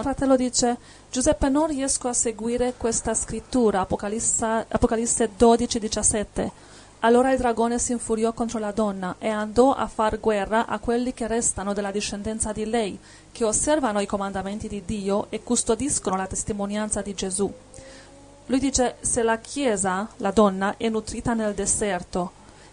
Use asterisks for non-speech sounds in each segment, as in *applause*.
fratello dice, Giuseppe non riesco a seguire questa scrittura, Apocalisse, Apocalisse 12, 17. Allora il dragone si infuriò contro la donna e andò a far guerra a quelli che restano della discendenza di lei, che osservano i comandamenti di Dio e custodiscono la testimonianza di Gesù. Lui dice, se la Chiesa, la donna, è nutrita nel deserto,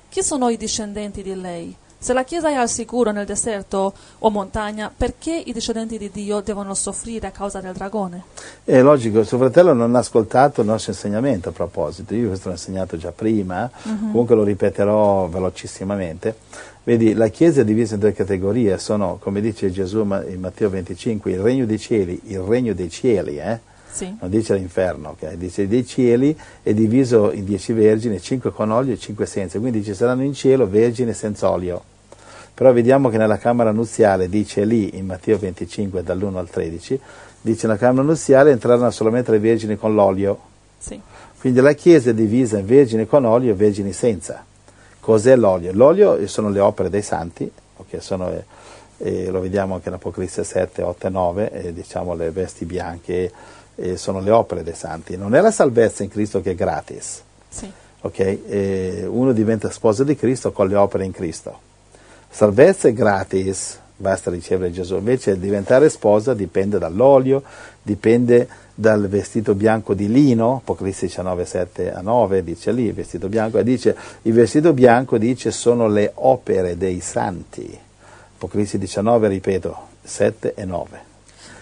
chi sono i discendenti di lei? Se la Chiesa è al sicuro nel deserto o montagna, perché i discendenti di Dio devono soffrire a causa del dragone? È logico, suo fratello non ha ascoltato il nostro insegnamento a proposito, io questo l'ho insegnato già prima, uh-huh. comunque lo ripeterò velocissimamente. Vedi, la Chiesa è divisa in due categorie, sono, come dice Gesù in Matteo 25, il regno dei cieli, il regno dei cieli, eh? Sì. non dice l'inferno, okay? dice dei cieli è diviso in dieci vergini, cinque con olio e cinque senza, quindi ci saranno in cielo vergini senza olio. Però vediamo che nella camera nuziale, dice lì in Matteo 25 dall'1 al 13, dice nella camera nuziale entreranno solamente le vergini con l'olio. Sì. Quindi la Chiesa è divisa in vergini con olio e vergini senza. Cos'è l'olio? L'olio sono le opere dei santi, okay, sono, eh, lo vediamo anche in Apocalisse 7, 8 e 9, eh, diciamo le vesti bianche eh, sono le opere dei santi. Non è la salvezza in Cristo che è gratis. Sì. Okay? uno diventa sposo di Cristo con le opere in Cristo. Salvezza è gratis, basta ricevere Gesù, invece diventare sposa dipende dall'olio, dipende dal vestito bianco di lino, Apocalisse 19, 7 a 9, dice lì il vestito bianco, e dice il vestito bianco dice sono le opere dei santi, Apocalisse 19, ripeto, 7 e 9.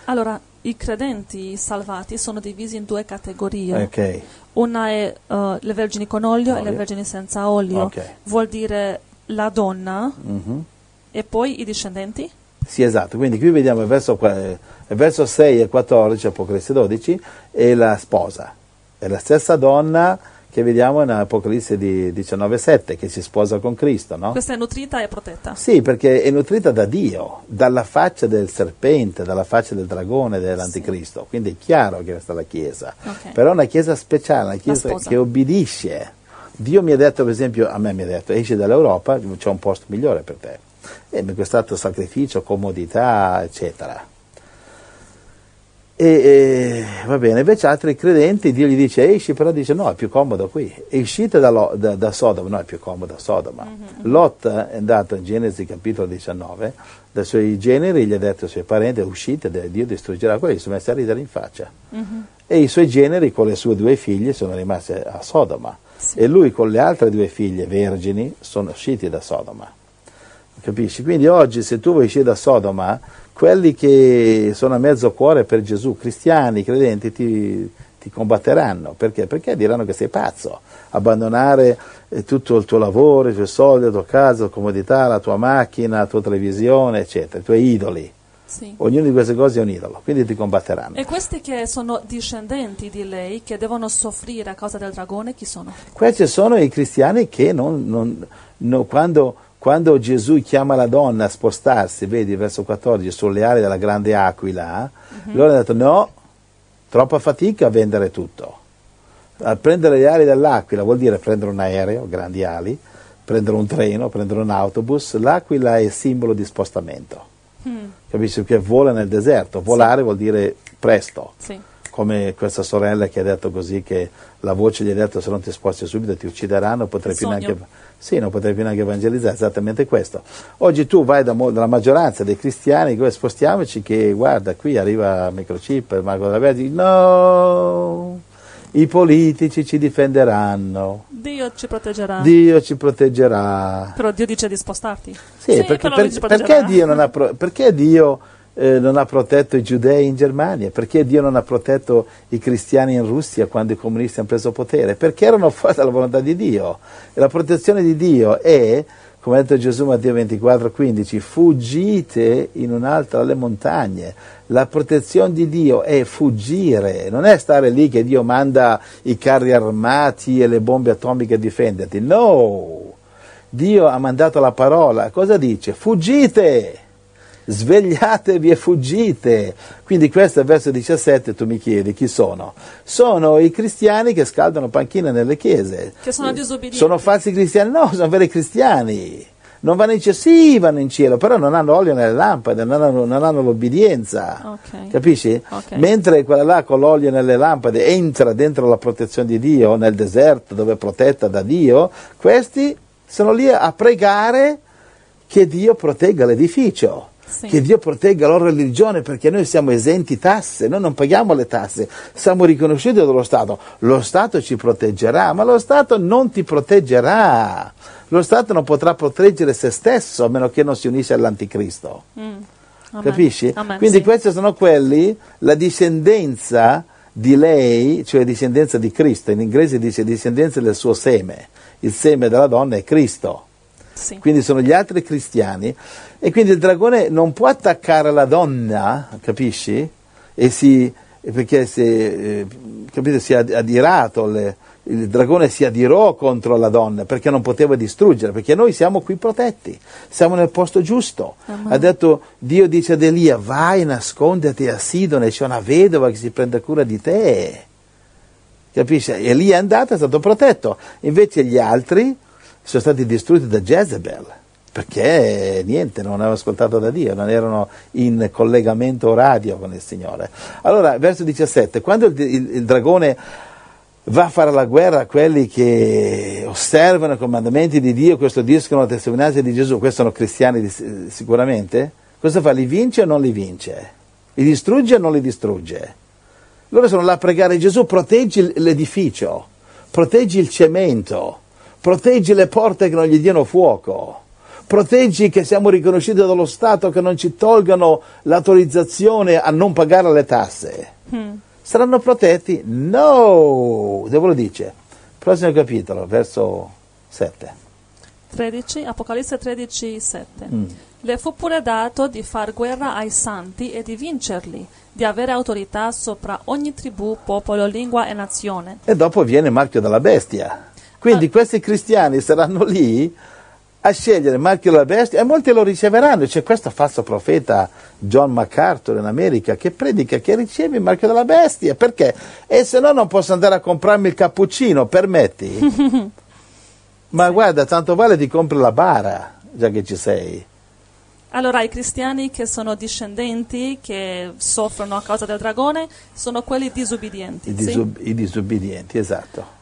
Allora, i credenti salvati sono divisi in due categorie. Okay. Una è uh, le vergini con olio, Olio. e le vergini senza olio. Ok. Vuol dire la donna Mhm. e poi i discendenti? Sì, esatto, quindi qui vediamo il verso, il verso 6 e 14, Apocalisse 12, è la sposa, è la stessa donna che vediamo in Apocalisse di 19,7 che si sposa con Cristo, no? Questa è nutrita e protetta. Sì, perché è nutrita da Dio, dalla faccia del serpente, dalla faccia del dragone dell'anticristo, quindi è chiaro che questa è la Chiesa, Ok. però è una Chiesa speciale, una Chiesa che obbedisce. Dio mi ha detto, per esempio, a me mi ha detto, esci dall'Europa, c'è un posto migliore per te. E mi è costato sacrificio, comodità, eccetera. E, e, va bene, invece altri credenti, Dio gli dice esci, però dice no, è più comodo qui. E uscite da, Lo- da- da Sodoma, no, è più comodo a Sodoma. Lot è andato in Genesi capitolo 19, dai suoi generi gli ha detto ai suoi parenti uscite, Dio distruggerà quelli, sono messi a ridere in faccia. Mhm. E i suoi generi con le sue due figlie sono rimasti a Sodoma. Sì. E lui con le altre due figlie vergini sono usciti da Sodoma. Capisci? Quindi oggi se tu vuoi uscire da Sodoma, quelli che sono a mezzo cuore per Gesù, cristiani, credenti, ti, ti combatteranno. Perché? Perché diranno che sei pazzo. Abbandonare eh, tutto il tuo lavoro, i tuoi soldi, la tua casa, la comodità, la tua macchina, la tua televisione, eccetera, i tuoi idoli. Sì. Ognuno di queste cose è un idolo, quindi ti combatteranno. E questi che sono discendenti di lei, che devono soffrire a causa del dragone, chi sono? Questi sono i cristiani che non, non- no, quando, quando Gesù chiama la donna a spostarsi, vedi verso 14, sulle ali della grande aquila, loro hanno detto no, troppa fatica a vendere tutto. A prendere le ali dell'aquila vuol dire prendere un aereo, grandi ali, prendere un treno, prendere un autobus. L'aquila è simbolo di spostamento. Mm, Capisci? Che vola nel deserto, volare vuol dire presto. Sì. come questa sorella che ha detto così che la voce gli ha detto se non ti sposti subito ti uccideranno, potrai Il più neanche, sì, non potrai più neanche evangelizzare, esattamente questo. Oggi tu vai da mo- dalla maggioranza dei cristiani, "Guarda, spostiamoci che guarda qui arriva microchip, il mago della Vergine, no, i politici ci difenderanno, Dio ci proteggerà. Dio ci proteggerà. Però Dio dice di spostarti. Sì, perché, però per- perché Dio, non ha, perché Dio, eh, non ha protetto i giudei in Germania? Perché Dio non ha protetto i cristiani in Russia quando i comunisti hanno preso potere? Perché erano fuori dalla volontà di Dio. E la protezione di Dio è, come ha detto Gesù Matteo 24, 15, fuggite in un'altra alle montagne. La protezione di Dio è fuggire, non è stare lì che Dio manda i carri armati e le bombe atomiche a difenderti. No! Dio ha mandato la parola, cosa dice? Fuggite! Svegliatevi e fuggite. Quindi questo è il verso 17, tu mi chiedi chi sono? Sono i cristiani che scaldano panchine nelle chiese. Che sono disobbedienti. Sono falsi cristiani? No, sono veri cristiani. non vanno in cielo, sì vanno in cielo, però non hanno olio nelle lampade, non hanno, non hanno l'obbedienza, Ok. capisci? Ok. Mentre quella là con l'olio nelle lampade entra dentro la protezione di Dio, nel deserto dove è protetta da Dio, questi sono lì a pregare che Dio protegga l'edificio. Sì. Che Dio protegga la loro religione perché noi siamo esenti tasse, noi non paghiamo le tasse, siamo riconosciuti dallo Stato. Lo Stato ci proteggerà, ma lo Stato non ti proteggerà. Lo Stato non potrà proteggere se stesso a meno che non si unisce all'anticristo. Mm. Amen. Capisci? Amen, Quindi sì. questi sono quelli, la discendenza di lei, cioè discendenza di Cristo, in inglese dice discendenza del suo seme, il seme della donna è Cristo, Sì. quindi sono gli altri cristiani e quindi il dragone non può attaccare la donna, capisci? E si, perché si, eh, capite, si è adirato, le- il dragone si adirò contro la donna perché non poteva distruggere, perché noi siamo qui protetti, siamo nel posto giusto. Amen. Ha detto, Dio dice ad Elia, vai nasconditi a Sidone, c'è una vedova che si prende cura di te. Capisci? Elia è andato, è stato protetto. Invece gli altri sono stati distrutti da Jezebel, perché niente, non avevano ascoltato da Dio, non erano in collegamento radio con il Signore. Allora, verso 17, quando il, il- il dragone va a fare la guerra a quelli che osservano i comandamenti di Dio, questo discono la testimonianza di Gesù, questi sono cristiani sicuramente, cosa fa? Li vince o non li vince? Li distrugge o non li distrugge? Loro sono là a pregare Gesù, proteggi l'edificio, proteggi il cemento, proteggi le porte che non gli diano fuoco, proteggi che siamo riconosciuti dallo Stato che non ci tolgano l'autorizzazione a non pagare le tasse. Mm. Saranno protetti? No! Dove lo dice? Prossimo capitolo, verso 7. 13, Apocalisse 13, 7. Mm. Le fu pure dato di far guerra ai santi e di vincerli, di avere autorità sopra ogni tribù, popolo, lingua e nazione. E dopo viene il marchio della bestia. Quindi Ah. questi cristiani saranno lì a scegliere il marchio della bestia e molti lo riceveranno. C'è questo falso profeta John MacArthur in America che predica che ricevi il marchio della bestia. Perché? E se no non posso andare a comprarmi il cappuccino, permetti? *laughs* Ma guarda, tanto vale ti compri la bara, già che ci sei. Allora i cristiani che sono discendenti, che soffrono a causa del dragone, sono quelli disubbidienti. I, sì? disub- i disubbidienti, esatto.